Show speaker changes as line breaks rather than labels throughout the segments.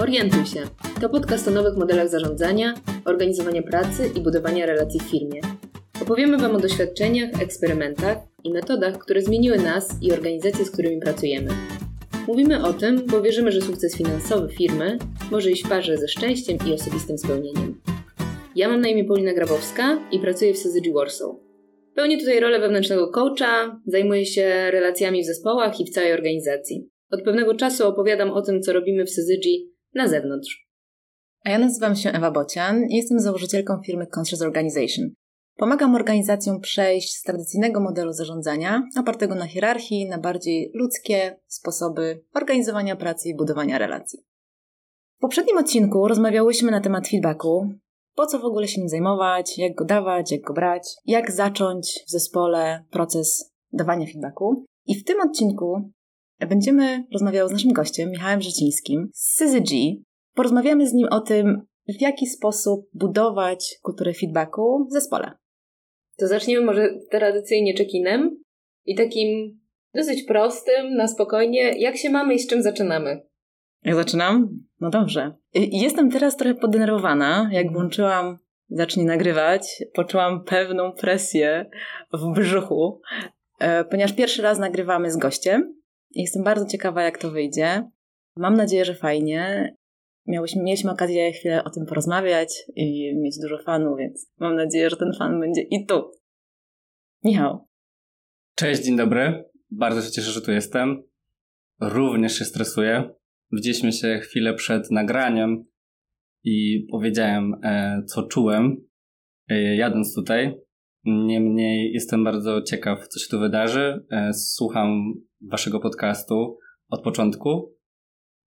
Orientuj się. To podcast o nowych modelach zarządzania, organizowania pracy i budowania relacji w firmie. Opowiemy Wam o doświadczeniach, eksperymentach i metodach, które zmieniły nas i organizacje, z którymi pracujemy. Mówimy o tym, bo wierzymy, że sukces finansowy firmy może iść w parze ze szczęściem i osobistym spełnieniem. Ja mam na imię Paulina Grabowska i pracuję w Syzygy Warsaw. Pełnię tutaj rolę wewnętrznego coacha, zajmuję się relacjami w zespołach i w całej organizacji. Od pewnego czasu opowiadam o tym, co robimy w Syzygy na zewnątrz.
A ja nazywam się Ewa Bocian i jestem założycielką firmy Conscious Organization. Pomagam organizacjom przejść z tradycyjnego modelu zarządzania, opartego na hierarchii, na bardziej ludzkie sposoby organizowania pracy i budowania relacji. W poprzednim odcinku rozmawiałyśmy na temat feedbacku, po co w ogóle się nim zajmować, jak go dawać, jak go brać, jak zacząć w zespole proces dawania feedbacku. I w tym odcinku będziemy rozmawiały z naszym gościem, Michałem Rzecińskim z CZG. Porozmawiamy z nim o tym, w jaki sposób budować kulturę feedbacku w zespole.
To zaczniemy może tradycyjnie check-inem i takim dosyć prostym, na spokojnie, jak się mamy i z czym zaczynamy.
Jak zaczynam? No dobrze. Jestem teraz trochę podenerwowana. Jak włączyłam zacznij nagrywać, poczułam pewną presję w brzuchu, e, ponieważ pierwszy raz nagrywamy z gościem. Jestem bardzo ciekawa, jak to wyjdzie. Mam nadzieję, że fajnie. Miałyśmy, mieliśmy okazję chwilę o tym porozmawiać i mieć dużo fanów, więc mam nadzieję, że ten fan będzie i tu. Michał.
Cześć, dzień dobry. Bardzo się cieszę, że tu jestem. Również się stresuję. Widzieliśmy się chwilę przed nagraniem i powiedziałem, e, co czułem, e, jadąc tutaj. Niemniej jestem bardzo ciekaw, co się tu wydarzy. E, słucham waszego podcastu od początku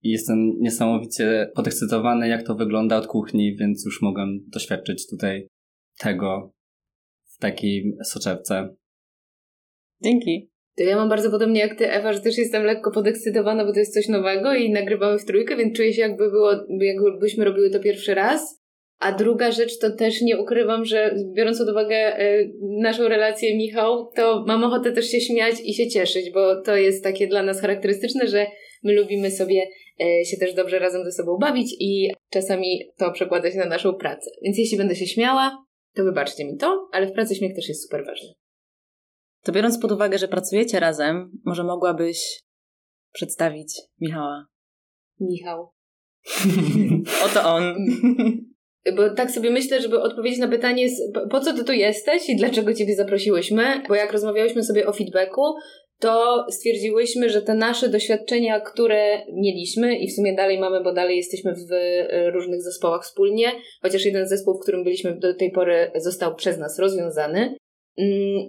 i jestem niesamowicie podekscytowany, jak to wygląda od kuchni, więc już mogę doświadczyć tutaj tego w takiej soczewce.
Dzięki.
To ja mam bardzo podobnie jak ty, Ewa, że też jestem lekko podekscytowana, bo to jest coś nowego i nagrywamy w trójkę, więc czuję się jakby było, jakbyśmy robiły to pierwszy raz. A druga rzecz to też nie ukrywam, że biorąc pod uwagę y, naszą relację, Michał, to mam ochotę też się śmiać i się cieszyć, bo to jest takie dla nas charakterystyczne, że my lubimy sobie y, się też dobrze razem ze sobą bawić i czasami to przekłada się na naszą pracę. Więc jeśli będę się śmiała, to wybaczcie mi to, ale w pracy śmiech też jest super ważny.
To biorąc pod uwagę, że pracujecie razem, może mogłabyś przedstawić Michała.
Michał.
Oto on.
Bo tak sobie myślę, żeby odpowiedzieć na pytanie, po co ty tu jesteś i dlaczego ciebie zaprosiłyśmy, bo jak rozmawiałyśmy sobie o feedbacku, to stwierdziłyśmy, że te nasze doświadczenia, które mieliśmy i w sumie dalej mamy, bo dalej jesteśmy w różnych zespołach wspólnie, chociaż jeden zespół, w którym byliśmy do tej pory, został przez nas rozwiązany,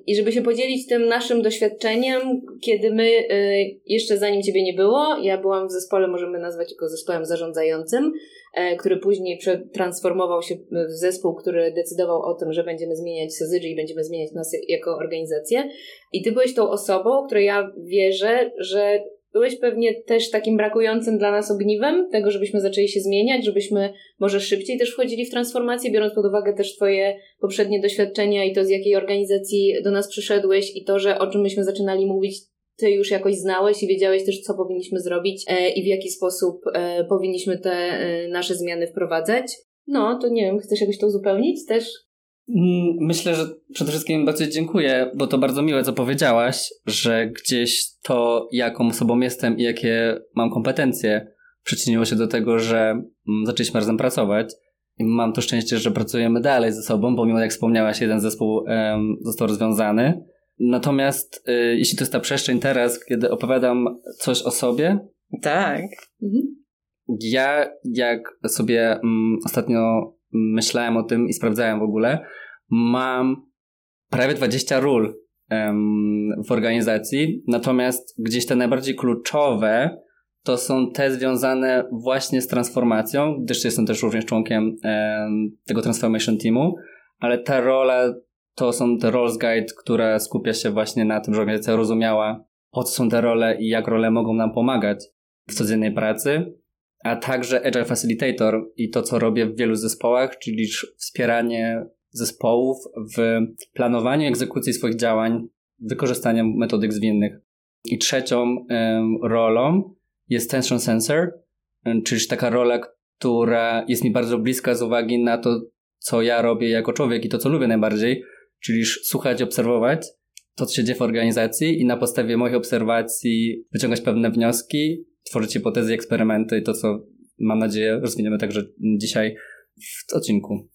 I żeby się podzielić tym naszym doświadczeniem, kiedy my, y, jeszcze zanim Ciebie nie było, ja byłam w zespole, możemy nazwać go zespołem zarządzającym, e, który później przetransformował się w zespół, który decydował o tym, że będziemy zmieniać Syzygy i będziemy zmieniać nas jako organizację. I Ty byłeś tą osobą, której ja wierzę, że byłeś pewnie też takim brakującym dla nas ogniwem, tego, żebyśmy zaczęli się zmieniać, żebyśmy może szybciej też wchodzili w transformację, biorąc pod uwagę też Twoje poprzednie doświadczenia i to, z jakiej organizacji do nas przyszedłeś i to, że o czym myśmy zaczynali mówić, Ty już jakoś znałeś i wiedziałeś też, co powinniśmy zrobić e, i w jaki sposób e, powinniśmy te e, nasze zmiany wprowadzać. No, to nie wiem, chcesz jakoś to uzupełnić też?
Mm, myślę, że przede wszystkim bardzo dziękuję, bo to bardzo miłe, co powiedziałaś, że gdzieś to, jaką osobą jestem i jakie mam kompetencje, przyczyniło się do tego, że mm, zaczęliśmy razem pracować. I mam to szczęście, że pracujemy dalej ze sobą, pomimo jak wspomniałaś, jeden zespół um, został rozwiązany. Natomiast y, jeśli to jest ta przestrzeń teraz, kiedy opowiadam coś o sobie.
Tak. Mhm.
Ja, jak sobie um, ostatnio myślałem o tym i sprawdzałem w ogóle, mam prawie 20 ról w organizacji, natomiast gdzieś te najbardziej kluczowe to są te związane właśnie z transformacją, gdyż jestem też również członkiem tego Transformation Teamu, ale ta rola to są te Roles Guide, która skupia się właśnie na tym, że organizacja rozumiała po co są te role i jak role mogą nam pomagać w codziennej pracy, a także Agile Facilitator i to, co robię w wielu zespołach, czyli wspieranie zespołów w planowaniu egzekucji swoich działań, wykorzystaniem metodyk zwinnych. I trzecią rolą jest tension sensor, czyli taka rola, która jest mi bardzo bliska z uwagi na to, co ja robię jako człowiek i to, co lubię najbardziej, czyli słuchać, obserwować to, co się dzieje w organizacji i na podstawie moich obserwacji wyciągać pewne wnioski, tworzyć hipotezy, eksperymenty i to, co mam nadzieję rozwiniemy także dzisiaj w odcinku.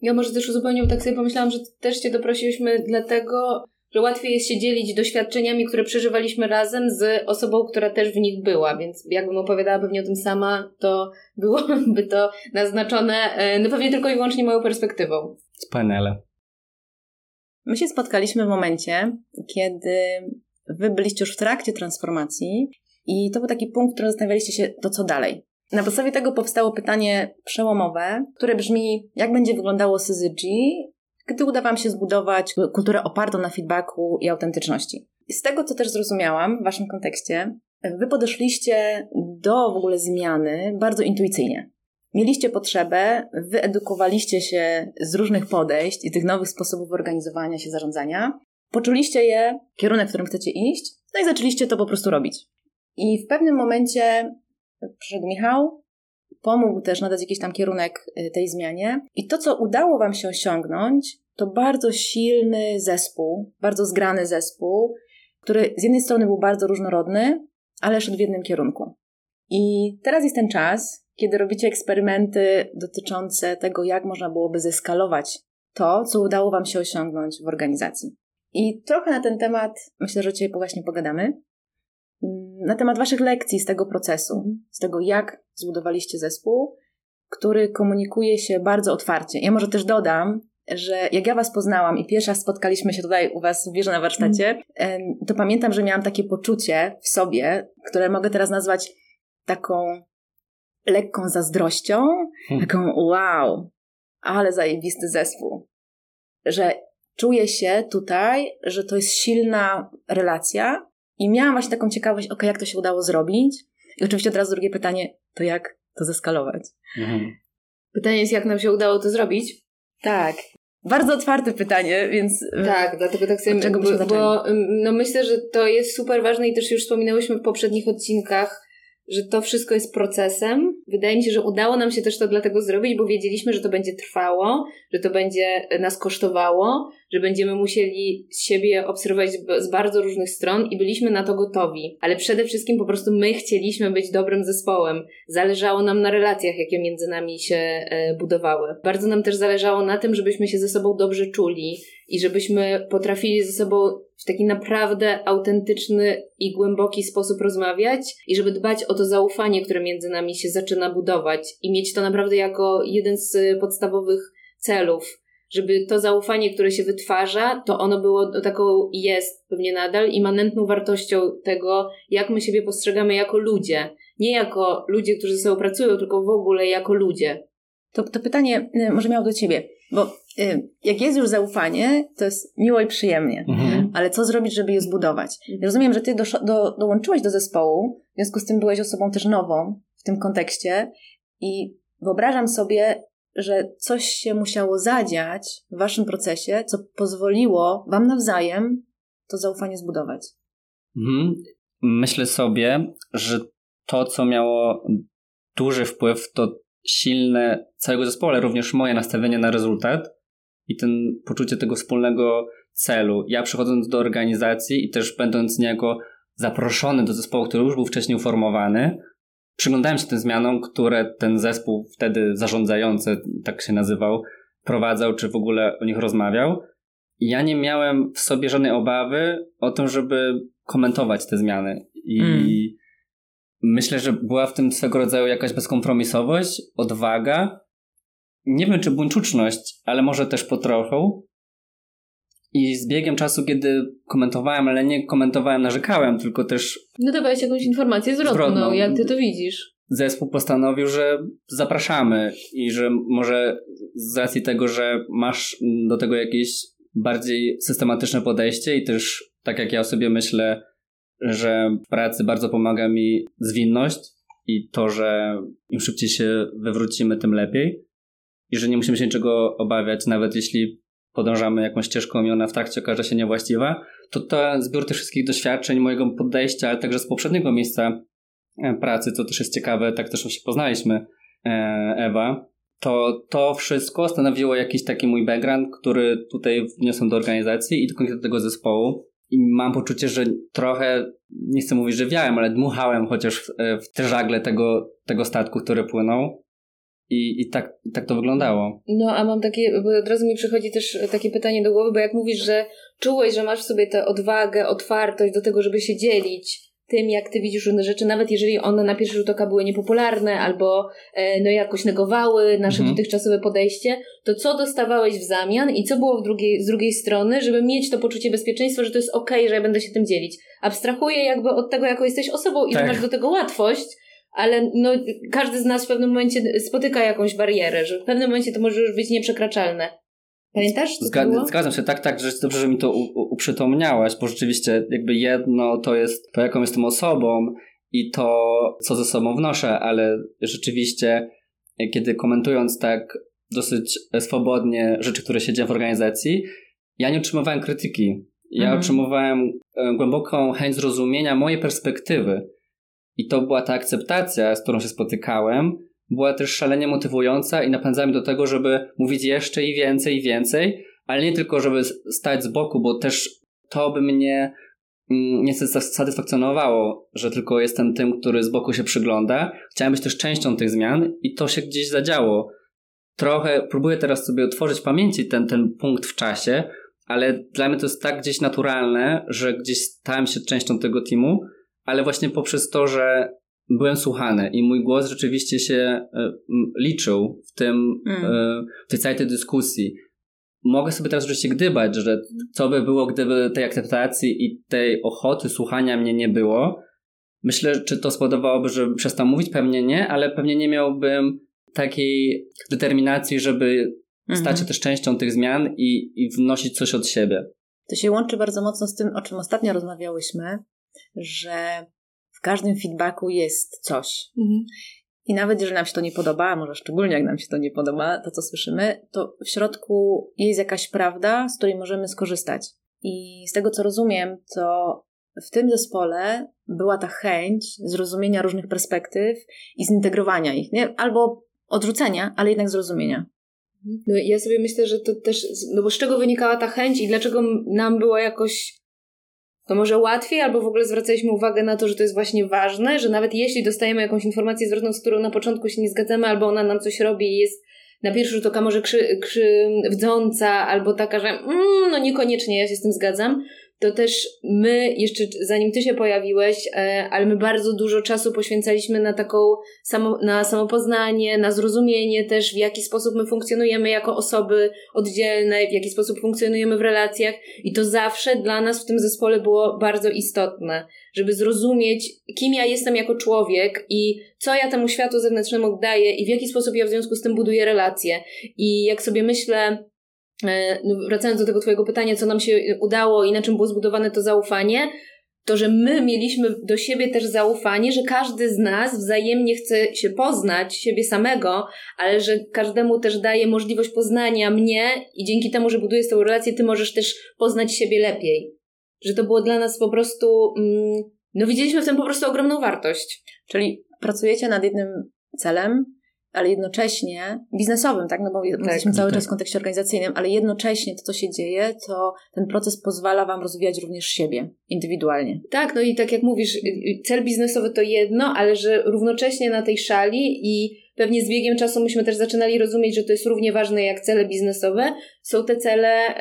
Ja może też uzupełnię, bo tak sobie pomyślałam, że też Cię doprosiłyśmy dlatego, że łatwiej jest się dzielić doświadczeniami, które przeżywaliśmy razem z osobą, która też w nich była, więc jakbym opowiadała pewnie o tym sama, to byłoby to naznaczone e, no pewnie tylko i wyłącznie moją perspektywą.
Wspaniale.
My się spotkaliśmy w momencie, kiedy wy byliście już w trakcie transformacji i to był taki punkt, w którym zastanawialiście się, to co dalej. Na podstawie tego powstało pytanie przełomowe, które brzmi, jak będzie wyglądało CZG, gdy uda Wam się zbudować kulturę opartą na feedbacku i autentyczności. Z tego, co też zrozumiałam w Waszym kontekście, Wy podeszliście do w ogóle zmiany bardzo intuicyjnie. Mieliście potrzebę, wyedukowaliście się z różnych podejść i tych nowych sposobów organizowania się, zarządzania, poczuliście je, kierunek, w którym chcecie iść, no i zaczęliście to po prostu robić. I w pewnym momencie przyszedł Michał, pomógł też nadać jakiś tam kierunek y, tej zmianie. I to, co udało Wam się osiągnąć, to bardzo silny zespół, bardzo zgrany zespół, który z jednej strony był bardzo różnorodny, ale szedł w jednym kierunku. I teraz jest ten czas, kiedy robicie eksperymenty dotyczące tego, jak można byłoby zeskalować to, co udało Wam się osiągnąć w organizacji. I trochę na ten temat myślę, że dzisiaj właśnie pogadamy na temat Waszych lekcji z tego procesu, mhm. z tego, jak zbudowaliście zespół, który komunikuje się bardzo otwarcie. Ja może też dodam, że jak ja Was poznałam i pierwsza spotkaliśmy się tutaj u Was w wieży na warsztacie, mm. to pamiętam, że miałam takie poczucie w sobie, które mogę teraz nazwać taką lekką zazdrością, hmm. taką wow, ale zajebisty zespół. Że czuję się tutaj, że to jest silna relacja, i miałam właśnie taką ciekawość, ok, jak to się udało zrobić? I oczywiście od razu drugie pytanie, to jak to zeskalować? Mhm.
Pytanie jest, jak nam się udało to zrobić?
Tak. Bardzo otwarte pytanie, więc.
E, tak, dlatego tak sobie. Czego bo, bo no myślę, że to jest super ważne i też już wspominałyśmy w poprzednich odcinkach że to wszystko jest procesem. Wydaje mi się, że udało nam się też to dlatego zrobić, bo wiedzieliśmy, że to będzie trwało, że to będzie nas kosztowało, że będziemy musieli siebie obserwować z bardzo różnych stron i byliśmy na to gotowi. Ale przede wszystkim po prostu my chcieliśmy być dobrym zespołem. Zależało nam na relacjach, jakie między nami się e, budowały. Bardzo nam też zależało na tym, żebyśmy się ze sobą dobrze czuli i żebyśmy potrafili ze sobą w taki naprawdę autentyczny i głęboki sposób rozmawiać i żeby dbać o to zaufanie, które między nami się zaczyna budować i mieć to naprawdę jako jeden z podstawowych celów. Żeby to zaufanie, które się wytwarza, to ono było taką, jest pewnie nadal immanentną wartością tego, jak my siebie postrzegamy jako ludzie. Nie jako ludzie, którzy ze sobą pracują, tylko w ogóle jako ludzie.
To, to pytanie y, może miało do ciebie, bo y, jak jest już zaufanie, to jest miło i przyjemnie, mhm. Ale co zrobić, żeby je zbudować? Ja rozumiem, że ty do, do, dołączyłeś do zespołu, w związku z tym byłeś osobą też nową w tym kontekście i wyobrażam sobie, że coś się musiało zadziać w waszym procesie, co pozwoliło wam nawzajem to zaufanie zbudować.
Mhm. Myślę sobie, że to, co miało duży wpływ, to silne całego zespołu, ale również moje nastawienie na rezultat i ten poczucie tego wspólnego celu. Ja przychodząc do organizacji i też będąc niego zaproszony do zespołu, który już był wcześniej uformowany, przyglądałem się tym zmianom, które ten zespół wtedy zarządzający, tak się nazywał, prowadzał, czy w ogóle o nich rozmawiał. I ja nie miałem w sobie żadnej obawy o tym, żeby komentować te zmiany. I mm. Myślę, że była w tym swego rodzaju jakaś bezkompromisowość, odwaga. Nie wiem, czy buńczuczność, ale może też po trochu. I z biegiem czasu, kiedy komentowałem, ale nie komentowałem, narzekałem, tylko też.
No dawałeś jakąś informację zwrotną, zwrotną. jak ty to widzisz.
Zespół postanowił, że zapraszamy i że może z racji tego, że masz do tego jakieś bardziej systematyczne podejście i też, tak jak ja sobie myślę, że w pracy bardzo pomaga mi zwinność i to, że im szybciej się wywrócimy, tym lepiej. I że nie musimy się niczego obawiać, nawet jeśli podążamy jakąś ścieżką i ona w trakcie okaże się niewłaściwa, to to zbiór tych wszystkich doświadczeń, mojego podejścia, ale także z poprzedniego miejsca e, pracy, co też jest ciekawe, tak też się poznaliśmy, e, Ewa, to to wszystko stanowiło jakiś taki mój background, który tutaj wniosłem do organizacji i do tego zespołu. I mam poczucie, że trochę, nie chcę mówić, że wiałem, ale dmuchałem chociaż w, w te żagle tego, tego statku, który płynął. I, i tak, tak to wyglądało.
No, a mam takie, bo od razu mi przychodzi też takie pytanie do głowy, bo jak mówisz, że czułeś, że masz w sobie tę odwagę, otwartość do tego, żeby się dzielić tym, jak ty widzisz różne rzeczy, nawet jeżeli one na pierwszy rzut oka były niepopularne albo e, no jakoś negowały nasze mhm. dotychczasowe podejście, to co dostawałeś w zamian i co było w drugiej, z drugiej strony, żeby mieć to poczucie bezpieczeństwa, że to jest okej, okay, że ja będę się tym dzielić. Abstrahuję jakby od tego, jaką jesteś osobą i tak. że masz do tego łatwość, ale no, każdy z nas w pewnym momencie spotyka jakąś barierę, że w pewnym momencie to może już być nieprzekraczalne. Pamiętasz? Co
Zgad- zgadzam się, tak, tak, że dobrze, że mi to uprzytomniałaś, bo rzeczywiście jakby jedno to jest to, jaką jestem osobą i to, co ze sobą wnoszę, ale rzeczywiście, kiedy komentując tak dosyć swobodnie rzeczy, które się dzieją w organizacji, ja nie otrzymywałem krytyki. Ja mhm. otrzymywałem e, głęboką chęć zrozumienia mojej perspektywy. I to była ta akceptacja, z którą się spotykałem, była też szalenie motywująca i napędzała mnie do tego, żeby mówić jeszcze i więcej i więcej, ale nie tylko, żeby stać z boku, bo też to by mnie mm, nie satysfakcjonowało, że tylko jestem tym, który z boku się przygląda. Chciałem być też częścią tych zmian i to się gdzieś zadziało. Trochę próbuję teraz sobie otworzyć w pamięci ten, ten punkt w czasie, ale dla mnie to jest tak gdzieś naturalne, że gdzieś stałem się częścią tego teamu, ale właśnie poprzez to, że byłem słuchany i mój głos rzeczywiście się e, liczył w tym, mm. E, w tej całej tej dyskusji. Mogę sobie teraz oczywiście gdybać, że co by było, gdyby tej akceptacji i tej ochoty słuchania mnie nie było. Myślę, czy to spowodowałoby, że przestał mówić? Pewnie nie, ale pewnie nie miałbym takiej determinacji, żeby stać się mhm. też częścią tych zmian i, i wnosić coś od siebie.
To się łączy bardzo mocno z tym, o czym ostatnio rozmawiałyśmy, że w każdym feedbacku jest coś. Mhm. I nawet jeżeli nam się to nie podoba, a może szczególnie jak nam się to nie podoba, to co słyszymy, to w środku jest jakaś prawda, z której możemy skorzystać. I z tego co rozumiem, to w tym zespole była ta chęć zrozumienia różnych perspektyw i zintegrowania ich, nie? albo odrzucenia, ale jednak zrozumienia.
No, ja sobie myślę, że to też, no bo z czego wynikała ta chęć i dlaczego nam było jakoś to może łatwiej, albo w ogóle zwracaliśmy uwagę na to, że to jest właśnie ważne, że nawet jeśli dostajemy jakąś informację zwrotną, z którą na początku się nie zgadzamy, albo ona nam coś robi i jest na pierwszy rzut oka może krzy, krzywdząca, albo taka, że mm, no niekoniecznie ja się z tym zgadzam, to też my, jeszcze zanim ty się pojawiłeś, e, ale my bardzo dużo czasu poświęcaliśmy na taką samo, na samopoznanie, na zrozumienie też, w jaki sposób my funkcjonujemy jako osoby oddzielne, w jaki sposób funkcjonujemy w relacjach i to zawsze dla nas w tym zespole było bardzo istotne, żeby zrozumieć, kim ja jestem jako człowiek i co ja temu światu zewnętrznemu daję i w jaki sposób ja w związku z tym buduję relacje. I jak sobie myślę, wracając do tego Twojego pytania, co nam się udało i na czym było zbudowane to zaufanie, to że my mieliśmy do siebie też zaufanie, że każdy z nas wzajemnie chce się poznać, siebie samego, ale że każdemu też daje możliwość poznania mnie i dzięki temu, że budujesz tę relację, ty możesz też poznać siebie lepiej. Że to było dla nas po prostu, mm, no widzieliśmy w tym po prostu ogromną wartość.
Czyli pracujecie nad jednym celem, ale jednocześnie biznesowym, tak? No bo tak, jesteśmy cały tak. czas w kontekście organizacyjnym, ale jednocześnie to, co się dzieje, to ten proces pozwala Wam rozwijać również siebie indywidualnie.
Tak, no i tak jak mówisz, y, y, cel biznesowy to jedno, ale że równocześnie na tej szali i pewnie z biegiem czasu myśmy też zaczynali rozumieć, że to jest równie ważne jak cele biznesowe. Są te cele,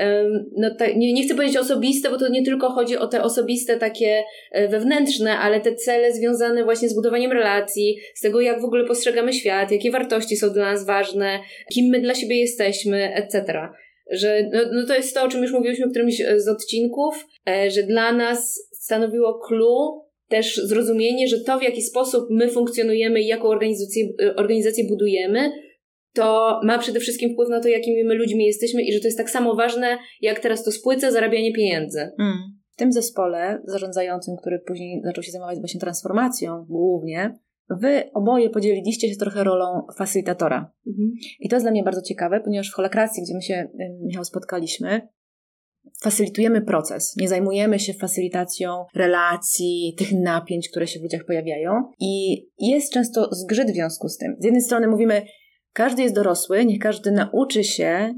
no nie, nie chcę powiedzieć osobiste, bo to nie tylko chodzi o te osobiste, takie e, wewnętrzne, ale te cele związane właśnie z budowaniem relacji, z tego jak w ogóle postrzegamy świat, jakie wartości są dla nas ważne, kim my dla siebie jesteśmy, etc że no, no to jest to, o czym już mówiliśmy w którymś z odcinków, e, że dla nas stanowiło clue też zrozumienie, że to, w jaki sposób my funkcjonujemy i jaką organizację, organizację budujemy, to ma przede wszystkim wpływ na to, jakimi my ludźmi jesteśmy i że to jest tak samo ważne, jak teraz to spłyca zarabianie pieniędzy. Mm.
W tym zespole zarządzającym, który później zaczął się zajmować właśnie transformacją głównie, wy oboje podzieliliście się trochę rolą facylitatora. Mhm. I to jest dla mnie bardzo ciekawe, ponieważ w holokracji, gdzie my się, Michał, spotkaliśmy, facylitujemy proces. Nie zajmujemy się facylitacją relacji, tych napięć, które się w ludziach pojawiają. I jest często zgrzyt w związku z tym. Z jednej strony mówimy, każdy jest dorosły, niech każdy nauczy się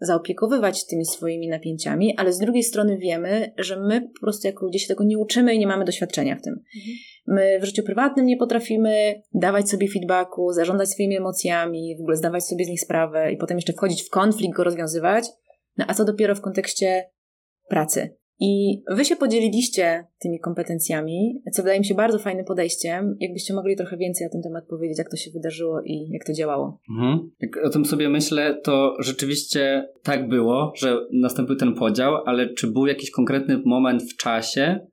zaopiekowywać tymi swoimi napięciami, ale z drugiej strony wiemy, że my po prostu jako ludzie się tego nie uczymy i nie mamy doświadczenia w tym. Mhm. My w życiu prywatnym nie potrafimy dawać sobie feedbacku, zarządzać swoimi emocjami, w ogóle zdawać sobie z nich sprawę i potem jeszcze wchodzić w konflikt, go rozwiązywać. No a co dopiero w kontekście pracy. I wy się podzieliliście tymi kompetencjami, co wydaje mi się bardzo fajnym podejściem. Jakbyście mogli trochę więcej na ten temat powiedzieć, jak to się wydarzyło i jak to działało.
Mhm. Jak o tym sobie myślę, to rzeczywiście tak było, że nastąpił ten podział, ale czy był jakiś konkretny moment w czasie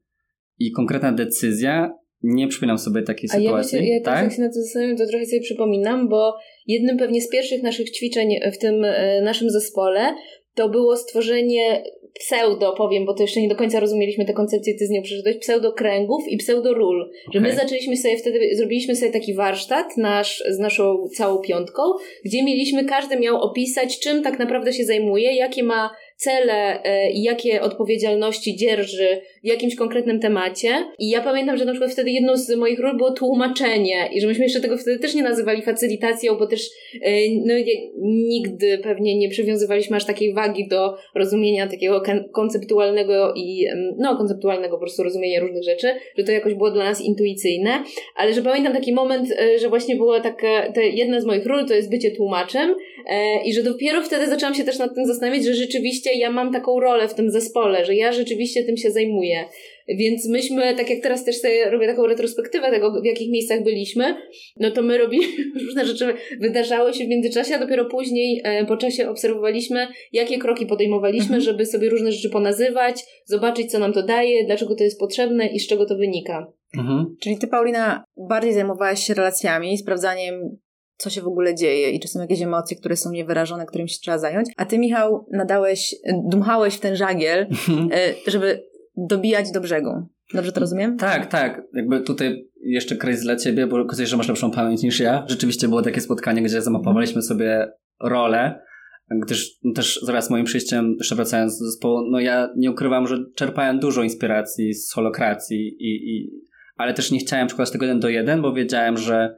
i konkretna decyzja, nie przypominam sobie takiej
A
sytuacji.
Ja, się, ja tak? jak się na to zastanawiam, to trochę sobie przypominam, bo jednym pewnie z pierwszych naszych ćwiczeń w tym e, naszym zespole to było stworzenie pseudo, powiem, bo to jeszcze nie do końca rozumieliśmy tę koncepcję, ty z nią przeczytałeś, pseudo kręgów i pseudo ról. Okay. Że my zaczęliśmy sobie wtedy, zrobiliśmy sobie taki warsztat nasz, z naszą całą piątką, gdzie mieliśmy, każdy miał opisać, czym tak naprawdę się zajmuje, jakie ma cele e, i jakie odpowiedzialności dzierży jakimś konkretnym temacie. I ja pamiętam, że na przykład wtedy jedną z moich ról było tłumaczenie i że myśmy jeszcze tego wtedy też nie nazywali facylitacją, bo też e, no, nigdy pewnie nie przywiązywaliśmy aż takiej wagi do rozumienia takiego konceptualnego i no konceptualnego po prostu rozumienia różnych rzeczy, że to jakoś było dla nas intuicyjne, ale że pamiętam taki moment, e, że właśnie była taka, ta jedna z moich ról to jest bycie tłumaczem i że dopiero wtedy zaczęłam się też nad tym zastanawiać, że rzeczywiście ja mam taką rolę w tym zespole, że ja rzeczywiście tym się zajmuję. Więc myśmy, tak jak teraz też sobie robię taką retrospektywę tego, w jakich miejscach byliśmy, no to my robiliśmy różne rzeczy, wydarzały się w międzyczasie, a dopiero później e, po czasie obserwowaliśmy, jakie kroki podejmowaliśmy, mhm. żeby sobie różne rzeczy ponazywać, zobaczyć, co nam to daje, dlaczego to jest potrzebne i z czego to wynika.
Mhm. Czyli ty, Paulina, bardziej zajmowałaś się relacjami, sprawdzaniem co się w ogóle dzieje i czy są jakieś emocje, które są niewyrażone, którym się trzeba zająć. A ty, Michał, nadałeś, dmuchałeś w ten żagiel, mhm. e, żeby dobijać do brzegu. Dobrze to rozumiem?
Tak, tak. Jakby tutaj jeszcze kraj dla ciebie, bo okazuje że masz lepszą pamięć niż ja. Rzeczywiście było takie spotkanie, gdzie zamapowaliśmy sobie rolę, gdyż no też zaraz moim przyjściem, jeszcze wracając do zespołu, no ja nie ukrywam, że czerpałem dużo inspiracji z holokracji, i, i, ale też nie chciałem przykładać tego jeden do jeden, bo wiedziałem, że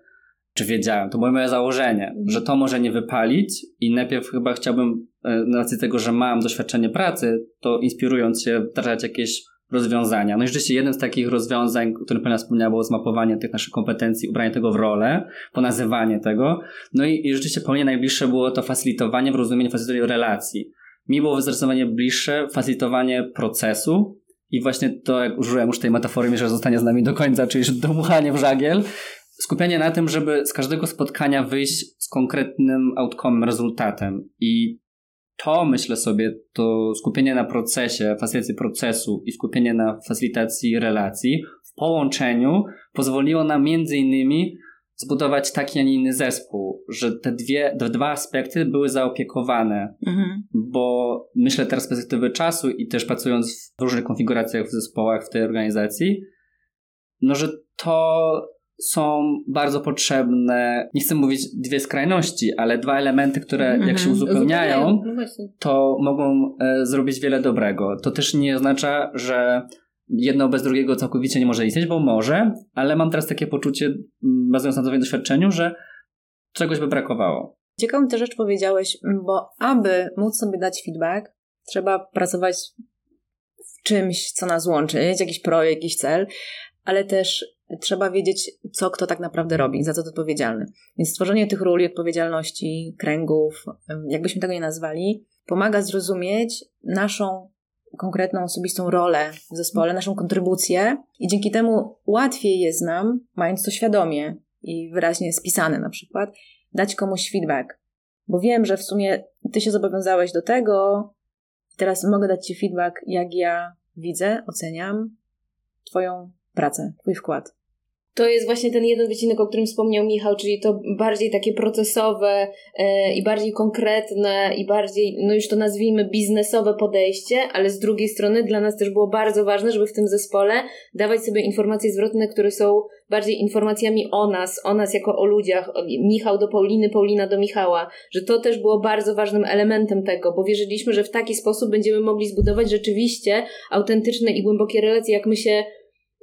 czy wiedziałem, to było moje założenie, mhm. że to może nie wypalić i najpierw chyba chciałbym, e, na racji tego, że mam doświadczenie pracy, to inspirując się wdrażać jakieś rozwiązania. No i rzeczywiście jednym z takich rozwiązań, o którym Pana wspomniała, było zmapowanie tych naszych kompetencji, ubranie tego w rolę, ponazywanie tego. No i, i rzeczywiście po mnie najbliższe było to facilitowanie w rozumieniu facilitowania relacji. Mi było zdecydowanie bliższe facilitowanie procesu, i właśnie to, jak użyłem już tej metafory, że zostanie z nami do końca, czyli dmuchanie w żagiel, skupianie na tym, żeby z każdego spotkania wyjść z konkretnym outcome, rezultatem. I to myślę sobie, to skupienie na procesie, facylitacji procesu i skupienie na facylitacji relacji w połączeniu pozwoliło nam między innymi zbudować taki, a nie inny zespół, że te dwie, te dwa aspekty były zaopiekowane, mhm. bo myślę teraz z perspektywy czasu i też pracując w różnych konfiguracjach w zespołach w tej organizacji, no że to są bardzo potrzebne, nie chcę mówić dwie skrajności, ale dwa elementy, które mm -hmm. jak się uzupełniają, no to mogą e, zrobić wiele dobrego. To też nie oznacza, że jedno bez drugiego całkowicie nie może istnieć, bo może, ale mam teraz takie poczucie, bazując na swoim doświadczeniu, że czegoś by brakowało.
Ciekawą tę rzecz powiedziałeś, bo aby móc sobie dać feedback, trzeba pracować w czymś, co nas łączy, mieć jakiś projekt, jakiś cel, ale też trzeba wiedzieć, co kto tak naprawdę robi, za co to odpowiedzialny. Więc stworzenie tych ról i odpowiedzialności, kręgów, jakbyśmy tego nie nazwali, pomaga zrozumieć naszą konkretną osobistą rolę w zespole, naszą kontrybucję i dzięki temu łatwiej jest nam, mając to świadomie i wyraźnie spisane na przykład, dać komuś feedback. Bo wiem, że w sumie ty się zobowiązałeś do tego, teraz mogę dać ci feedback, jak ja widzę, oceniam twoją pracę, twój wkład.
To jest właśnie ten jeden wycinek, o którym wspomniał Michał, czyli to bardziej takie procesowe e, i bardziej konkretne i bardziej, no już to nazwijmy biznesowe podejście, ale z drugiej strony dla nas też było bardzo ważne, żeby w tym zespole dawać sobie informacje zwrotne, które są bardziej informacjami o nas, o nas jako o ludziach, Michał do Pauliny, Paulina do Michała, że to też było bardzo ważnym elementem tego, bo wierzyliśmy, że w taki sposób będziemy mogli zbudować rzeczywiście autentyczne i głębokie relacje, jak my się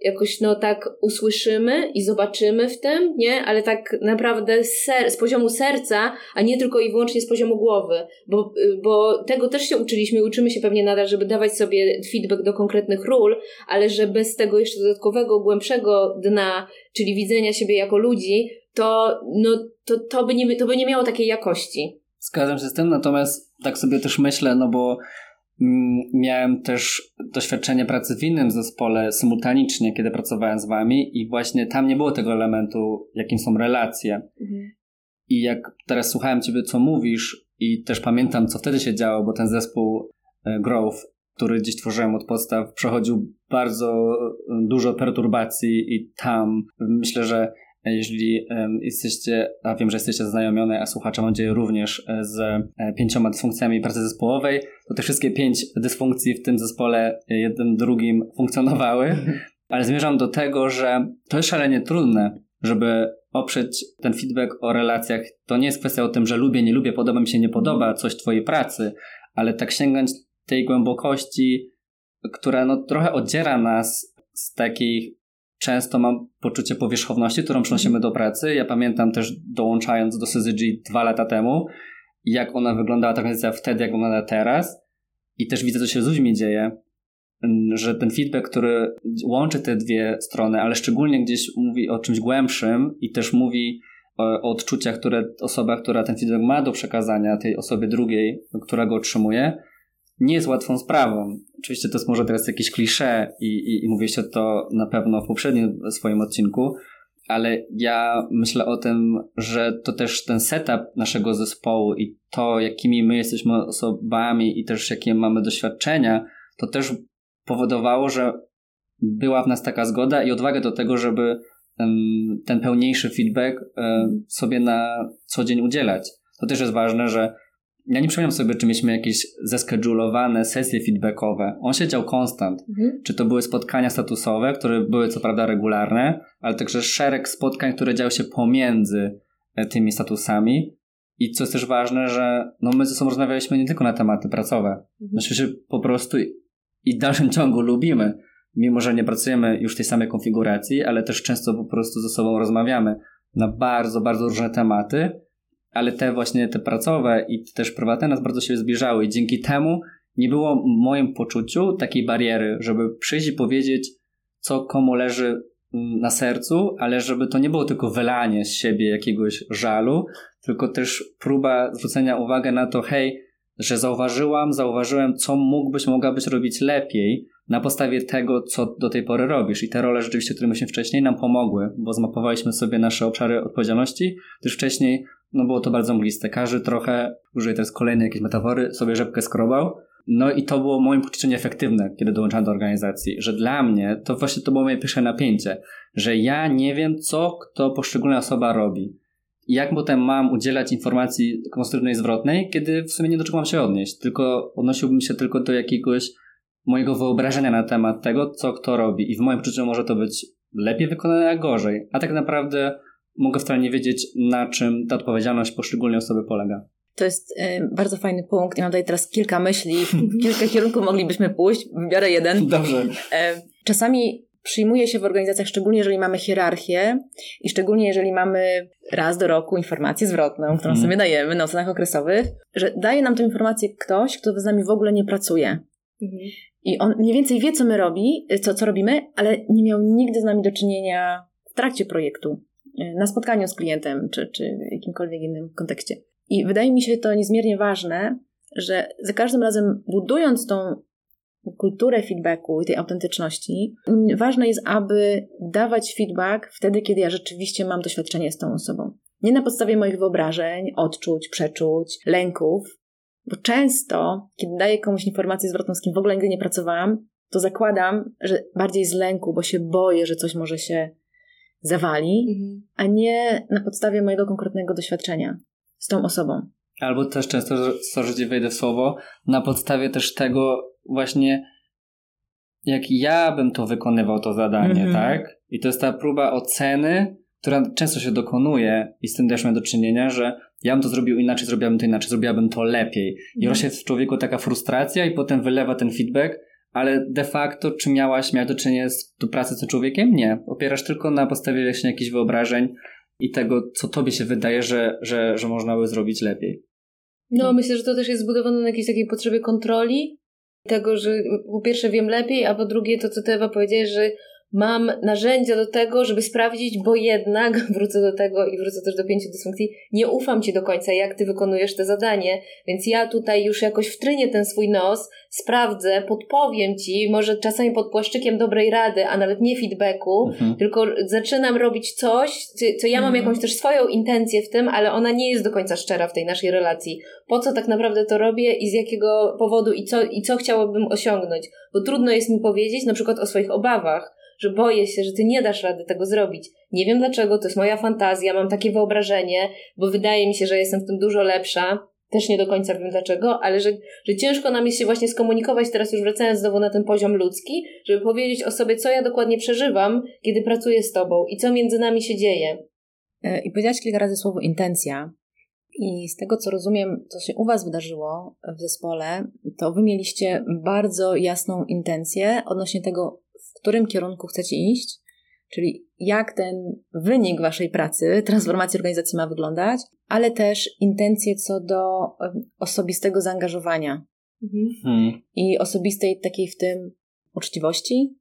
jakoś no tak usłyszymy i zobaczymy w tym, nie? Ale tak naprawdę ser, z poziomu serca, a nie tylko i wyłącznie z poziomu głowy, bo, bo tego też się uczyliśmy i uczymy się pewnie nadal, żeby dawać sobie feedback do konkretnych ról, ale że bez tego jeszcze dodatkowego, głębszego dna, czyli widzenia siebie jako ludzi, to, no, to, to, by nie, to by nie miało takiej jakości.
Zgadzam się z tym, natomiast tak sobie też myślę, no bo miałem też doświadczenie pracy w innym zespole symultanicznie, kiedy pracowałem z wami i właśnie tam nie było tego elementu, jakim są relacje. Mhm. I jak teraz słuchałem ciebie, co mówisz i też pamiętam, co wtedy się działo, bo ten zespół e, Growth, który gdzieś tworzyłem od podstaw, przechodził bardzo e, dużo perturbacji i tam myślę, że jeśli jesteście, a wiem, że jesteście zaznajomione, a słuchacze mam nadzieję również e, z e, pięcioma dysfunkcjami pracy zespołowej, to te wszystkie pięć dysfunkcji w tym zespole e, jednym drugim funkcjonowały, ale zmierzam do tego, że to jest szalenie trudne, żeby oprzeć ten feedback o relacjach. To nie jest kwestia o tym, że lubię, nie lubię, podoba mi się, nie podoba coś twojej pracy, ale tak sięgać tej głębokości, która no trochę oddziera nas z takich często mam poczucie powierzchowności, którą przynosimy do pracy. Ja pamiętam też dołączając do Syzyg dwa lata temu, jak ona wyglądała, ta organizacja wtedy, jak wygląda teraz. I też widzę, co się z ludźmi dzieje, że ten feedback, który łączy te dwie strony, ale szczególnie gdzieś mówi o czymś głębszym i też mówi o, o odczuciach, które osoba, która ten feedback ma do przekazania tej osobie drugiej, która go otrzymuje, nie jest łatwą sprawą. Oczywiście to jest może teraz jakieś klisze i, i, i to na pewno w poprzednim swoim odcinku, ale ja myślę o tym, że to też ten setup naszego zespołu i to, jakimi my jesteśmy osobami i też jakie mamy doświadczenia, to też powodowało, że była w nas taka zgoda i odwaga do tego, żeby ten pełniejszy feedback sobie na co dzień udzielać. To też jest ważne, że ja nie przypominam sobie, czy mieliśmy jakieś zeskedulowane sesje feedbackowe. On się dział konstant. Mhm. Czy to były spotkania statusowe, które były co prawda regularne, ale także szereg spotkań, które działy się pomiędzy e, tymi statusami. I co jest też ważne, że no my ze sobą rozmawialiśmy nie tylko na tematy pracowe. Mhm. Znaczy, że po prostu i w dalszym ciągu lubimy, mimo że nie pracujemy już w tej samej konfiguracji, ale też często po prostu ze sobą rozmawiamy na bardzo, bardzo różne tematy ale te właśnie te pracowe i też prywatne nas bardzo się zbliżały i dzięki temu nie było w moim poczuciu takiej bariery, żeby przyjść i powiedzieć, co komu leży mm, na sercu, ale żeby to nie było tylko wylanie z siebie jakiegoś żalu, tylko też próba zwrócenia uwagi na to, hej, że zauważyłam, zauważyłem, co mógłbyś, mogłabyś robić lepiej na podstawie tego, co do tej pory robisz. I te role rzeczywiście, które myśmy wcześniej nam pomogły, bo zmapowaliśmy sobie nasze obszary odpowiedzialności, gdyż wcześniej no było to bardzo mgliste. Każdy trochę, użyję teraz kolejnej jakiejś metafory, sobie rzepkę skrobał. No i to było moim poczuciem efektywne, kiedy dołączałem do organizacji, że dla mnie to właśnie to było moje pierwsze napięcie, że ja nie wiem, co kto poszczególna osoba robi. Jak potem mam udzielać informacji konstruktywnej zwrotnej, kiedy w sumie nie do czego mam się odnieść, tylko odnosiłbym się tylko do jakiegoś mojego wyobrażenia na temat tego, co kto robi. I w moim poczuciu może to być lepiej wykonane, a gorzej. A tak naprawdę mogę wcale nie wiedzieć, na czym ta odpowiedzialność poszczególnej osoby polega.
To jest y, bardzo fajny punkt. Ja mam tutaj teraz kilka myśli, w kilka kierunków moglibyśmy pójść. Wybiorę jeden.
Dobrze.
E, czasami przyjmuje się w organizacjach, szczególnie jeżeli mamy hierarchię i szczególnie jeżeli mamy raz do roku informację zwrotną, którą mm. sobie dajemy na ocenach okresowych, że daje nam tę informację ktoś, kto z nami w ogóle nie pracuje. Mm. I on mniej więcej wie, co my robi, co, co robimy, ale nie miał nigdy z nami do czynienia w trakcie projektu na spotkaniu z klientem, czy, czy w jakimkolwiek innym kontekście. I wydaje mi się to niezmiernie ważne, że za każdym razem budując tą kulturę feedbacku i tej autentyczności, ważne jest, aby dawać feedback wtedy, kiedy ja rzeczywiście mam doświadczenie z tą osobą. Nie na podstawie moich wyobrażeń, odczuć, przeczuć, lęków, bo często, kiedy daję komuś informację zwrotną, z kim w ogóle nigdy nie pracowałam, to zakładam, że bardziej z lęku, bo się boję, że coś może się zawali, mhm. a nie na podstawie mojego konkretnego doświadczenia z tą osobą.
Albo też często, sorry, że wejdę w słowo, na podstawie też tego właśnie, jak ja bym to wykonywał, to zadanie, mhm. tak? I to jest ta próba oceny, która często się dokonuje i z tym też mam do czynienia, że ja bym to zrobił inaczej, zrobiłabym to inaczej, zrobiłabym to lepiej. I mhm. rośnie w człowieku taka frustracja i potem wylewa ten feedback, ale de facto, czy miałaś, miałaś do czynienia z do pracy z tym człowiekiem? Nie. Opierasz tylko na podstawie właśnie jakichś wyobrażeń i tego, co tobie się wydaje, że, że, że można by zrobić lepiej.
No, myślę, że to też jest zbudowane na jakiejś takiej potrzebie kontroli, tego, że po pierwsze wiem lepiej, a po drugie to, co ty Ewa powiedziałeś, że mam narzędzia do tego, żeby sprawdzić, bo jednak, wrócę do tego i wrócę też do pięciu dysfunkcji, nie ufam ci do końca, jak ty wykonujesz te zadanie, więc ja tutaj już jakoś wtrynię ten swój nos, sprawdzę, podpowiem ci, może czasami pod płaszczykiem dobrej rady, a nawet nie feedbacku, mhm. tylko zaczynam robić coś, co ja mam mhm. jakąś też swoją intencję w tym, ale ona nie jest do końca szczera w tej naszej relacji. Po co tak naprawdę to robię i z jakiego powodu i co, i co chciałabym osiągnąć? Bo trudno jest mi powiedzieć na przykład o swoich obawach, że boję się, że ty nie dasz rady tego zrobić. Nie wiem dlaczego, to jest moja fantazja, mam takie wyobrażenie, bo wydaje mi się, że jestem w tym dużo lepsza. Też nie do końca wiem dlaczego, ale że, że ciężko nam jest się właśnie skomunikować, teraz już wracając znowu na ten poziom ludzki, żeby powiedzieć o sobie, co ja dokładnie przeżywam, kiedy pracuję z tobą i co między nami się dzieje.
E, I powiedziałaś kilka razy słowo intencja. I z tego, co rozumiem, co się u Was wydarzyło w zespole, to Wy mieliście bardzo jasną intencję odnośnie tego, którym kierunku chcecie iść, czyli jak ten wynik Waszej pracy, transformacji organizacji ma wyglądać, ale też intencje co do osobistego zaangażowania mhm. hmm. i osobistej takiej w tym uczciwości,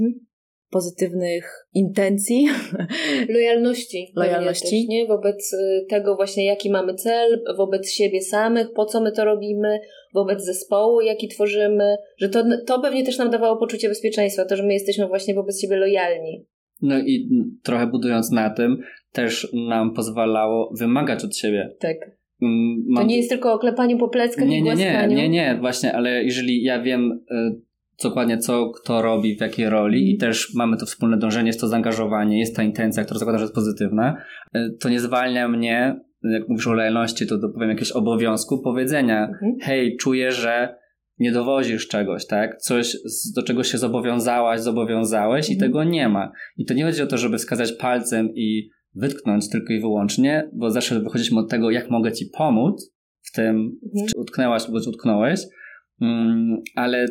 mhm pozytywnych intencji.
Lojalności. Lojalności. Też, nie? Wobec y, tego właśnie, jaki mamy cel, wobec siebie samych, po co my to robimy, wobec zespołu, jaki tworzymy, że to, to pewnie też nam dawało poczucie bezpieczeństwa, to, że my jesteśmy właśnie wobec siebie lojalni.
No i trochę budując na tym, też nam pozwalało wymagać od siebie.
Tak. Mm, mam... To nie jest tylko o klepaniu po pleckach
nie,
i
nie, nie, nie, nie, właśnie, ale jeżeli ja wiem y, dokładnie co kto robi, w jakiej roli i też mamy to wspólne dążenie, jest to zaangażowanie, jest ta intencja, która zakłada, że jest pozytywna, e, to nie zwalnia mnie, jak mówisz o lojalności, to dopowiem jakiegoś obowiązku powiedzenia, mhm. hej, czuję, że nie dowozisz czegoś, tak? Coś, do czego się zobowiązałaś, zobowiązałeś mhm. i tego nie ma. I to nie chodzi o to, żeby wskazać palcem i wytknąć tylko i wyłącznie, bo zawsze wychodziliśmy od tego, jak mogę ci pomóc w tym, mhm. czy utknęłaś lub utknąłeś, um, ale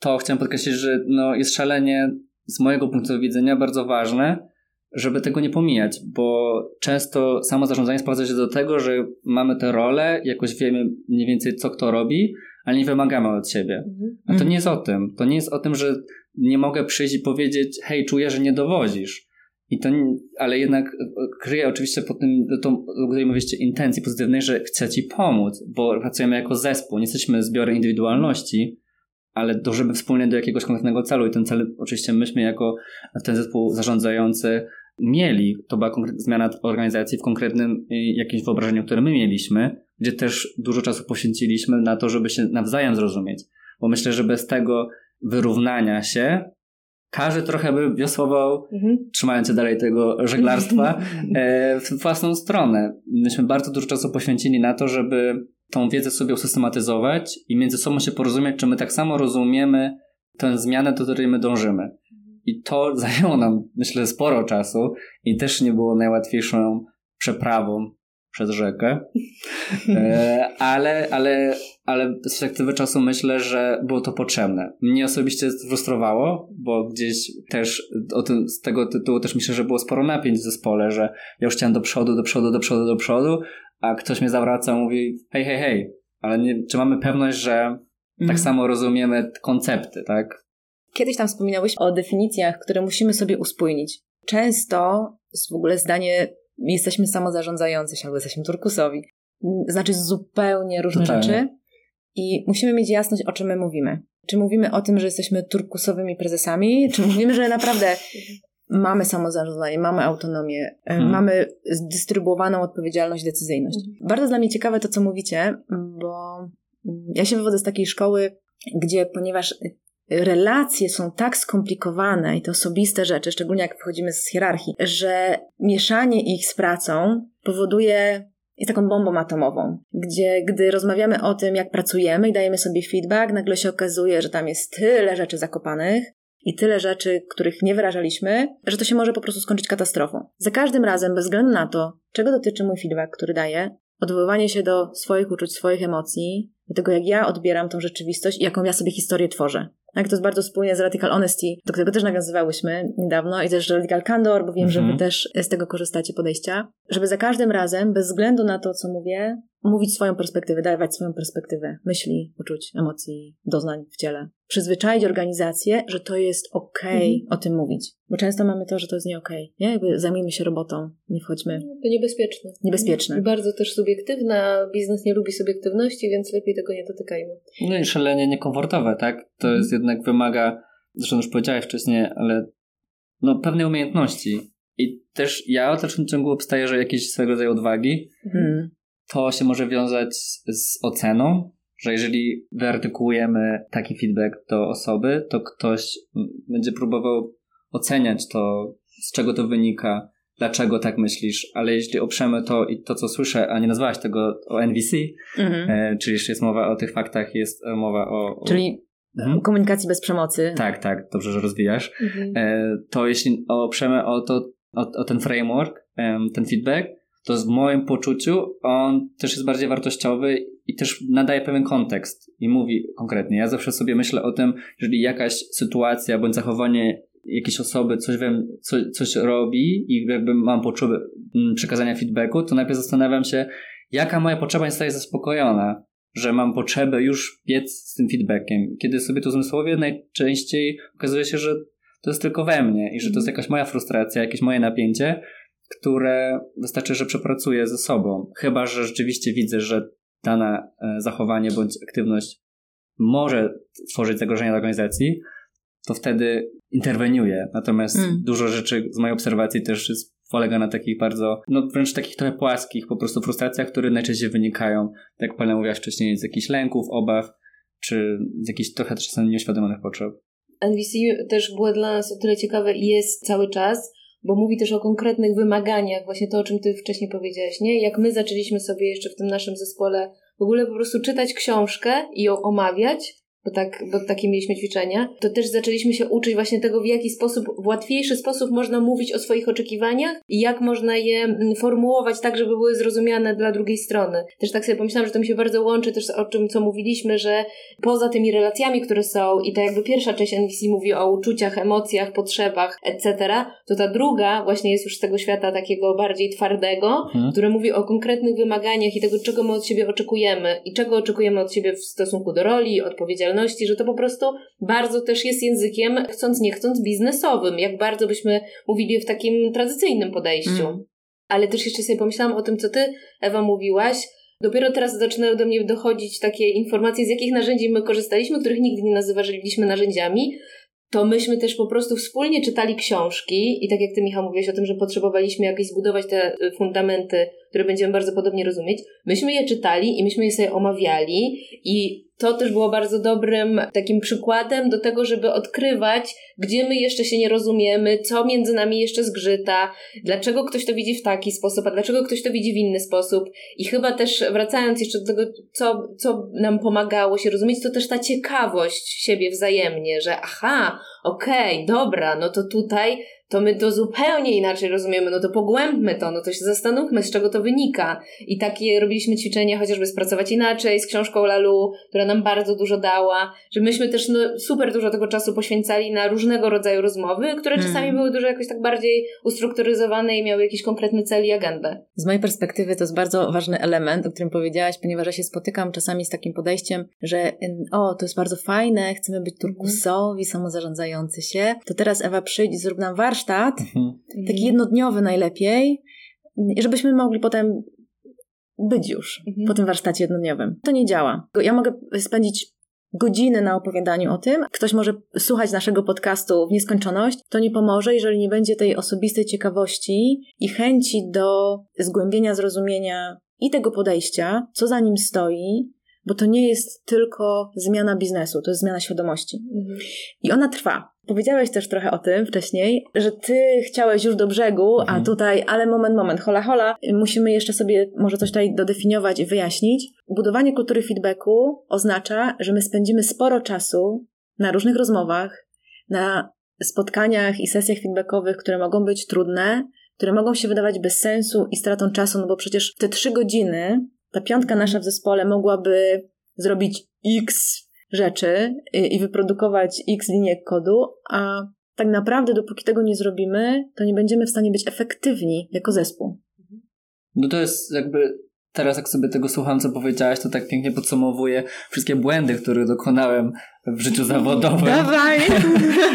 to chciałem podkreślić, że no, jest szalenie z mojego punktu widzenia bardzo ważne, żeby tego nie pomijać, bo często samo zarządzanie sprowadza się do tego, że mamy te role, jakoś wiemy mniej więcej co kto robi, ale nie wymagamy od siebie. Mhm. A to nie jest o tym. To nie jest o tym, że nie mogę przyjść i powiedzieć, hej, czuję, że nie dowozisz. I to, ale jednak kryje oczywiście pod tym, tą, o której mówiliście, intencji pozytywnej, że chcę ci pomóc, bo pracujemy jako zespół, nie jesteśmy zbiorem indywidualności, ale dążymy wspólnie do jakiegoś konkretnego celu i ten cel oczywiście myśmy jako ten zespół zarządzający mieli. To była zmiana organizacji w konkretnym y, jakimś wyobrażeniu, które my mieliśmy, gdzie też dużo czasu poświęciliśmy na to, żeby się nawzajem zrozumieć. Bo myślę, że bez tego wyrównania się każdy trochę by wiosłował, mhm. trzymając się dalej tego żeglarstwa, e, w własną stronę. Myśmy bardzo dużo czasu poświęcili na to, żeby tą wiedzę sobie usystematyzować i między sobą się porozumieć, czy my tak samo rozumiemy tę zmianę, do której my dążymy. I to zajęło nam, myślę, sporo czasu i też nie było najłatwiejszą przeprawą przez rzekę, e, ale, ale, ale z perspektywy czasu myślę, że było to potrzebne. Mnie osobiście frustrowało, bo gdzieś też tym, z tego tytułu też myślę, że było sporo napięć w zespole, że ja już chciałem do przodu, do przodu, do przodu, do przodu, a ktoś mnie zawraca i mówi hej, hej, hej, ale nie, czy mamy pewność, że tak mhm. samo rozumiemy koncepty, tak?
Kiedyś tam wspominałeś o definicjach, które musimy sobie uspójnić. Często w ogóle zdanie jesteśmy samozarządzający się albo jesteśmy turkusowi znaczy zupełnie różne Totalnie. rzeczy i musimy mieć jasność, o czym my mówimy. Czy mówimy o tym, że jesteśmy turkusowymi prezesami, czy mówimy, że naprawdę mamy samozarządzanie, mamy autonomię, hmm. mamy zdystrybuowaną odpowiedzialność, decyzyjność. Hmm. Bardzo dla mnie ciekawe to, co mówicie, bo ja się wywodzę z takiej szkoły, gdzie ponieważ relacje są tak skomplikowane i te osobiste rzeczy, szczególnie jak wchodzimy z hierarchii, że mieszanie ich z pracą powoduje jest taką bombą atomową, gdzie gdy rozmawiamy o tym, jak pracujemy i dajemy sobie feedback, nagle się okazuje, że tam jest tyle rzeczy zakopanych i tyle rzeczy, których nie wyrażaliśmy, że to się może po prostu skończyć katastrofą. Za każdym razem, bez względu na to, czego dotyczy mój feedback, który daję, odwoływanie się do swoich uczuć, swoich emocji, do tego, jak ja odbieram tą rzeczywistość i jaką ja sobie historię tworzę. Tak, to jest bardzo spójne z Radical Honesty, do którego też nawiązywałyśmy niedawno i też Radical Candor, bo wiem, mhm. że wy też z tego korzystacie podejścia, żeby za każdym razem, bez względu na to, co mówię, mówić swoją perspektywę, dawać swoją perspektywę myśli, uczuć, emocji, doznań w ciele. Przyzwyczaić organizację, że to jest okej okay mhm. o tym mówić. Bo często mamy to, że to jest nie okej. Okay, nie? Jakby zajmijmy się robotą, nie wchodźmy.
To niebezpieczne.
Niebezpieczne.
I bardzo też subiektywna. Biznes nie lubi subiektywności, więc lepiej tego nie dotykajmy.
No i szalenie niekomfortowe, tak? To mhm. jest jednak wymaga, zresztą już powiedziałeś wcześniej, ale no pewnej umiejętności. I też ja w dalszym ciągu obstaję, że jakieś swego rodzaju odwagi. Mhm to się może wiązać z oceną, że jeżeli wyartykułujemy taki feedback do osoby, to ktoś będzie próbował oceniać to, z czego to wynika, dlaczego tak myślisz, ale jeśli oprzemy to i to, co słyszę, a nie nazwałaś tego o NVC, mhm. e, czyli jeszcze jest mowa o tych faktach, jest mowa o...
o... Czyli mhm. komunikacji bez przemocy.
Tak, tak, dobrze, że rozwijasz. Mhm. E, to jeśli oprzemy o to, o, o ten framework, ten feedback, to w moim poczuciu on też jest bardziej wartościowy i też nadaje pewien kontekst i mówi konkretnie. Ja zawsze sobie myślę o tym, jeżeli jakaś sytuacja bądź zachowanie jakiejś osoby coś, wiem, co, coś robi i jakby mam potrzebę mm, przekazania feedbacku, to najpierw zastanawiam się, jaka moja potrzeba nie zostaje zaspokojona, że mam potrzebę już biec z tym feedbackiem. Kiedy sobie to zmysłowie, najczęściej okazuje się, że to jest tylko we mnie i że to jest jakaś moja frustracja, jakieś moje napięcie, które wystarczy, że przepracuję ze sobą. Chyba, że rzeczywiście widzę, że dane e, zachowanie bądź aktywność może tworzyć zagrożenia dla organizacji, to wtedy interweniuję. Natomiast mm. dużo rzeczy z mojej obserwacji też jest, polega na takich bardzo, no wręcz takich trochę płaskich po prostu frustracjach, które najczęściej wynikają, tak jak Pani mówiłaś wcześniej, z jakichś lęków, obaw, czy z jakichś trochę czasem nieświadomych potrzeb.
NVC też było dla nas o tyle ciekawe i jest cały czas, bo mówi też o konkretnych wymaganiach, właśnie to, o czym ty wcześniej powiedziałeś, nie? Jak my zaczęliśmy sobie jeszcze w tym naszym zespole w ogóle po prostu czytać książkę i ją omawiać, bo, tak, bo takie mieliśmy ćwiczenia, to też zaczęliśmy się uczyć właśnie tego, w jaki sposób, w łatwiejszy sposób można mówić o swoich oczekiwaniach i jak można je mm, formułować tak, żeby były zrozumiane dla drugiej strony. Też tak sobie pomyślałam, że to mi się bardzo łączy też o czym, co mówiliśmy, że poza tymi relacjami, które są i ta jakby pierwsza część NVC mówi o uczuciach, emocjach, potrzebach, etc., to ta druga właśnie jest już z tego świata takiego bardziej twardego, hmm. które mówi o konkretnych wymaganiach i tego, czego my od siebie oczekujemy i czego oczekujemy od siebie w stosunku do roli, odpowiedzialności odpowiedzialności, że to po prostu bardzo też jest językiem, chcąc nie chcąc, biznesowym, jak bardzo byśmy mówili w takim tradycyjnym podejściu. Mm. Ale też jeszcze sobie pomyślałam o tym, co ty, Ewa, mówiłaś. Dopiero teraz zaczynają do mnie dochodzić takie informacje, z jakich narzędzi my korzystaliśmy, których nigdy nie nazywaliśmy narzędziami, to myśmy też po prostu wspólnie czytali książki i tak jak ty Michał mówiłeś o tym, że potrzebowaliśmy jakieś zbudować te y, fundamenty, które będziemy bardzo podobnie rozumieć, myśmy je czytali i myśmy je sobie omawiali i to też było bardzo dobrym takim przykładem do tego, żeby odkrywać, gdzie my jeszcze się nie rozumiemy, co między nami jeszcze zgrzyta, dlaczego ktoś to widzi w taki sposób, a dlaczego ktoś to widzi w inny sposób. I chyba też wracając jeszcze do tego, co, co nam pomagało się rozumieć, to też ta ciekawość siebie wzajemnie, że aha, okej, okay, dobra, no to tutaj to my to zupełnie inaczej rozumiemy, no to pogłębmy to, no to się zastanówmy, z czego to wynika. I takie robiliśmy ćwiczenia, chociażby Spracować Inaczej, z książką Lalu, która nam bardzo dużo dała, że myśmy też no, super dużo tego czasu poświęcali na różnego rodzaju rozmowy, które hmm. czasami były dużo jakoś tak bardziej ustrukturyzowane i miały jakiś konkretny cel i agendę.
Z mojej perspektywy to jest bardzo ważny element, o którym powiedziałaś, ponieważ ja się spotykam czasami z takim podejściem, że o, to jest bardzo fajne, chcemy być turkusowi, hmm. samozarządzający się, to teraz Ewa przyjdź i zrób nam warsztat, warsztat, mhm. taki jednodniowy najlepiej, żebyśmy mogli potem być już mhm. po tym warsztacie jednodniowym. To nie działa. Ja mogę spędzić godziny na opowiadaniu o tym. Ktoś może słuchać naszego podcastu w nieskończoność. To nie pomoże, jeżeli nie będzie tej osobistej ciekawości i chęci do zgłębienia, zrozumienia i tego podejścia, co za nim stoi, bo to nie jest tylko zmiana biznesu, to jest zmiana świadomości. Mhm. I ona trwa. Powiedziałeś też trochę o tym wcześniej, że ty chciałeś już do brzegu, mhm. a tutaj, ale moment, moment, hola, hola, musimy jeszcze sobie może coś tutaj dodefiniować i wyjaśnić. Budowanie kultury feedbacku oznacza, że my spędzimy sporo czasu na różnych rozmowach, na spotkaniach i sesjach feedbackowych, które mogą być trudne, które mogą się wydawać bez sensu i stratą czasu, no bo przecież te trzy godziny ta piątka nasza w zespole mogłaby zrobić x rzeczy i wyprodukować x linię kodu, a tak naprawdę dopóki tego nie zrobimy, to nie będziemy w stanie być efektywni jako zespół.
No to jest jakby teraz jak sobie tego słucham, co powiedziałaś, to tak pięknie podsumowuje wszystkie błędy, które dokonałem w życiu zawodowym.
Dawaj!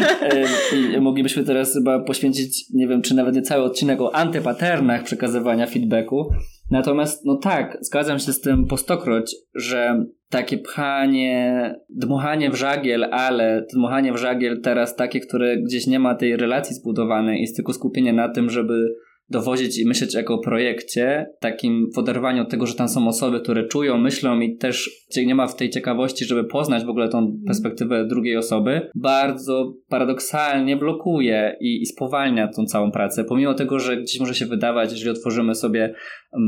I moglibyśmy teraz chyba poświęcić, nie wiem, czy nawet nie cały odcinek o antypaternach przekazywania feedbacku. Natomiast, no tak, zgadzam się z tym po stokroć, że takie pchanie, dmuchanie w żagiel, ale dmuchanie w żagiel teraz takie, które gdzieś nie ma tej relacji zbudowanej, jest tylko skupienie na tym, żeby dowozić i myśleć jako o projekcie, takim w oderwaniu od tego, że tam są osoby, które czują, myślą i też nie ma w tej ciekawości, żeby poznać w ogóle tą mhm. perspektywę drugiej osoby, bardzo paradoksalnie blokuje i, i spowalnia tą całą pracę, pomimo tego, że gdzieś może się wydawać, jeżeli otworzymy sobie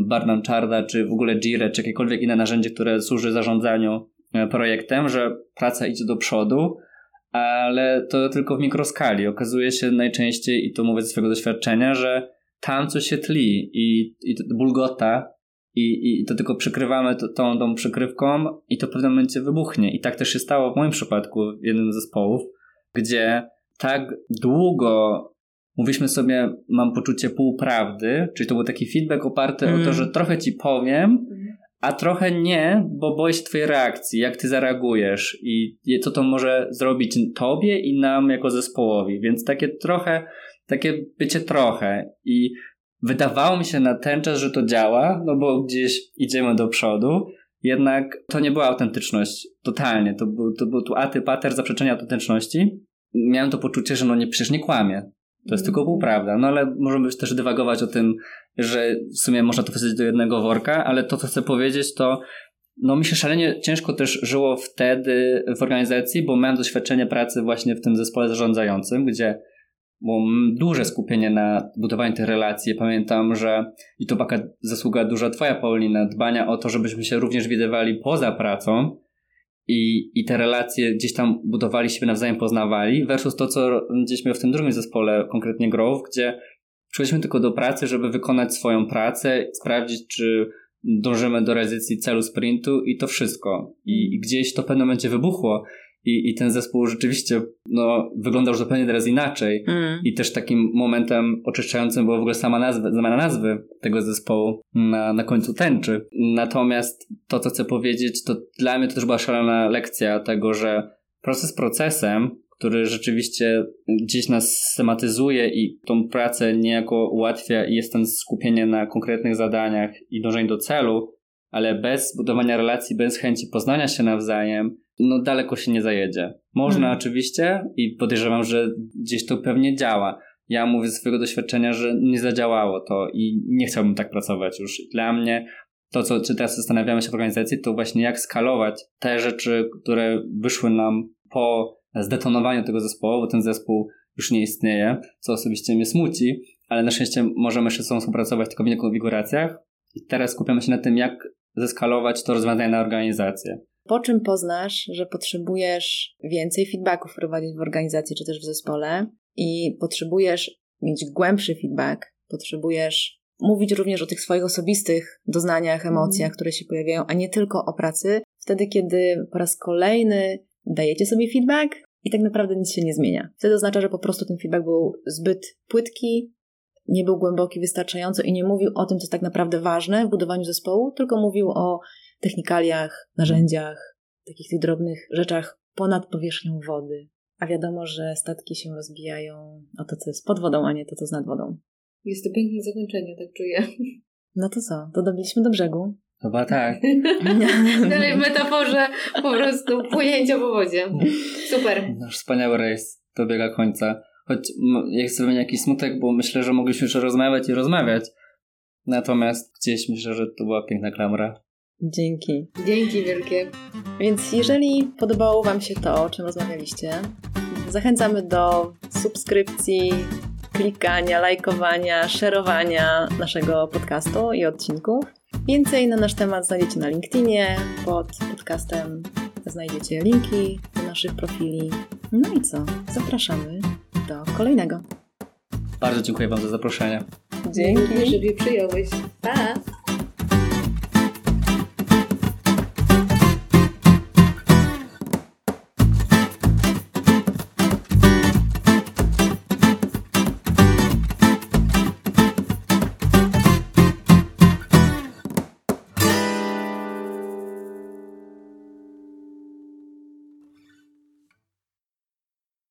Barnum Charda, czy w ogóle Jira, czy jakiekolwiek inne narzędzie, które służy zarządzaniu e, projektem, że praca idzie do przodu, ale to tylko w mikroskali. Okazuje się najczęściej, i to mówię ze swojego doświadczenia, że tam coś się tli i, i bulgota i, i to tylko przykrywamy to, tą, tą przykrywką i to w pewnym momencie wybuchnie. I tak też się stało w moim przypadku w jednym z zespołów, gdzie tak długo mówiliśmy sobie, mam poczucie półprawdy, czyli to był taki feedback oparty mm. o to, mm. że trochę ci powiem, mm. a trochę nie, bo boję się twojej reakcji, jak ty zareagujesz i co to może zrobić tobie i nam jako zespołowi. Więc takie trochę takie bycie trochę i wydawało mi się na ten czas, że to działa, no bo gdzieś idziemy do przodu, jednak to nie była autentyczność totalnie, to był, to był tu atypater zaprzeczenia autentyczności. Miałem to poczucie, że no nie, przecież nie kłamie. To jest tylko półprawda. No ale możemy też dywagować o tym, że w sumie można to wsadzić do jednego worka, ale to, co chcę powiedzieć, to no mi się szalenie ciężko też żyło wtedy w organizacji, bo miałem doświadczenie pracy właśnie w tym zespole zarządzającym, gdzie duże skupienie na budowaniu tych relacji. Pamiętam, że i to taka zasługa duża twoja, Paulina, dbania o to, żebyśmy się również widywali poza pracą i, i te relacje gdzieś tam budowali, siebie nawzajem poznawali, versus to, co gdzieś miał w tym drugim zespole, konkretnie Grove, gdzie przyszliśmy tylko do pracy, żeby wykonać swoją pracę, sprawdzić, czy dążymy do realizacji celu sprintu i to wszystko. I, i gdzieś to w pewnym momencie wybuchło i, i ten zespół rzeczywiście no, wyglądał zupełnie teraz inaczej. Mm. I też takim momentem oczyszczającym była w ogóle sama nazwa, zmiana nazwy tego zespołu na, na końcu tęczy. Natomiast to, co chcę powiedzieć, to dla mnie to też była szalona lekcja tego, że proces procesem, który rzeczywiście gdzieś nas systematyzuje i tą pracę niejako ułatwia i jest ten skupienie na konkretnych zadaniach i dążeniu do celu, ale bez budowania relacji, bez chęci poznania się nawzajem, no daleko się nie zajedzie. Można hmm. oczywiście i podejrzewam, że gdzieś to pewnie działa. Ja mówię ze swojego doświadczenia, że nie zadziałało to i nie chciałbym tak pracować już. Dla mnie to, co czy teraz zastanawiamy się w organizacji, to właśnie jak skalować te rzeczy, które wyszły nam po zdetonowaniu tego zespołu, bo ten zespół już nie istnieje, co osobiście mnie smuci, ale na szczęście możemy jeszcze z sobą współpracować tylko w innych konfiguracjach. I teraz skupiamy się na tym, jak zeskalować to rozwiązanie na organizację.
Po czym poznasz, że potrzebujesz więcej feedbacków wprowadzić w organizacji czy też w zespole i potrzebujesz mieć głębszy feedback, potrzebujesz mówić również o tych swoich osobistych doznaniach, emocjach, mm. które się pojawiają, a nie tylko o pracy, wtedy kiedy po raz kolejny dajecie sobie feedback i tak naprawdę nic się nie zmienia. Wtedy oznacza, że po prostu ten feedback był zbyt płytki, nie był głęboki wystarczająco i nie mówił o tym, co jest tak naprawdę ważne w budowaniu zespołu, tylko mówił o technikaliach, narzędziach, takich tych drobnych rzeczach ponad powierzchnią wody. A wiadomo, że statki się rozbijają o to, co jest pod wodą, a nie to, co jest nad wodą.
Jest to piękne zakończenie, tak czuję.
No to co? To dobiliśmy do brzegu.
Chyba tak.
Dalej w metaforze po prostu płynięcia po wodzie. Super.
Nasz wspaniały rejs dobiega końca. Choć ja chcę wymienić jakiś smutek, bo myślę, że mogliśmy jeszcze rozmawiać i rozmawiać. Natomiast gdzieś myślę, że to była piękna klamra.
Dzięki.
Dzięki wielkie.
Więc jeżeli podobało Wam się to, o czym rozmawialiście, zachęcamy do subskrypcji, klikania, lajkowania, szerowania naszego podcastu i odcinków. Więcej na nasz temat znajdziecie na LinkedInie, pod podcastem znajdziecie linki do naszych profili. No i co? Zapraszamy do kolejnego.
Bardzo dziękuję Wam za zaproszenie.
Dzięki, że mnie przyjąłeś. Pa!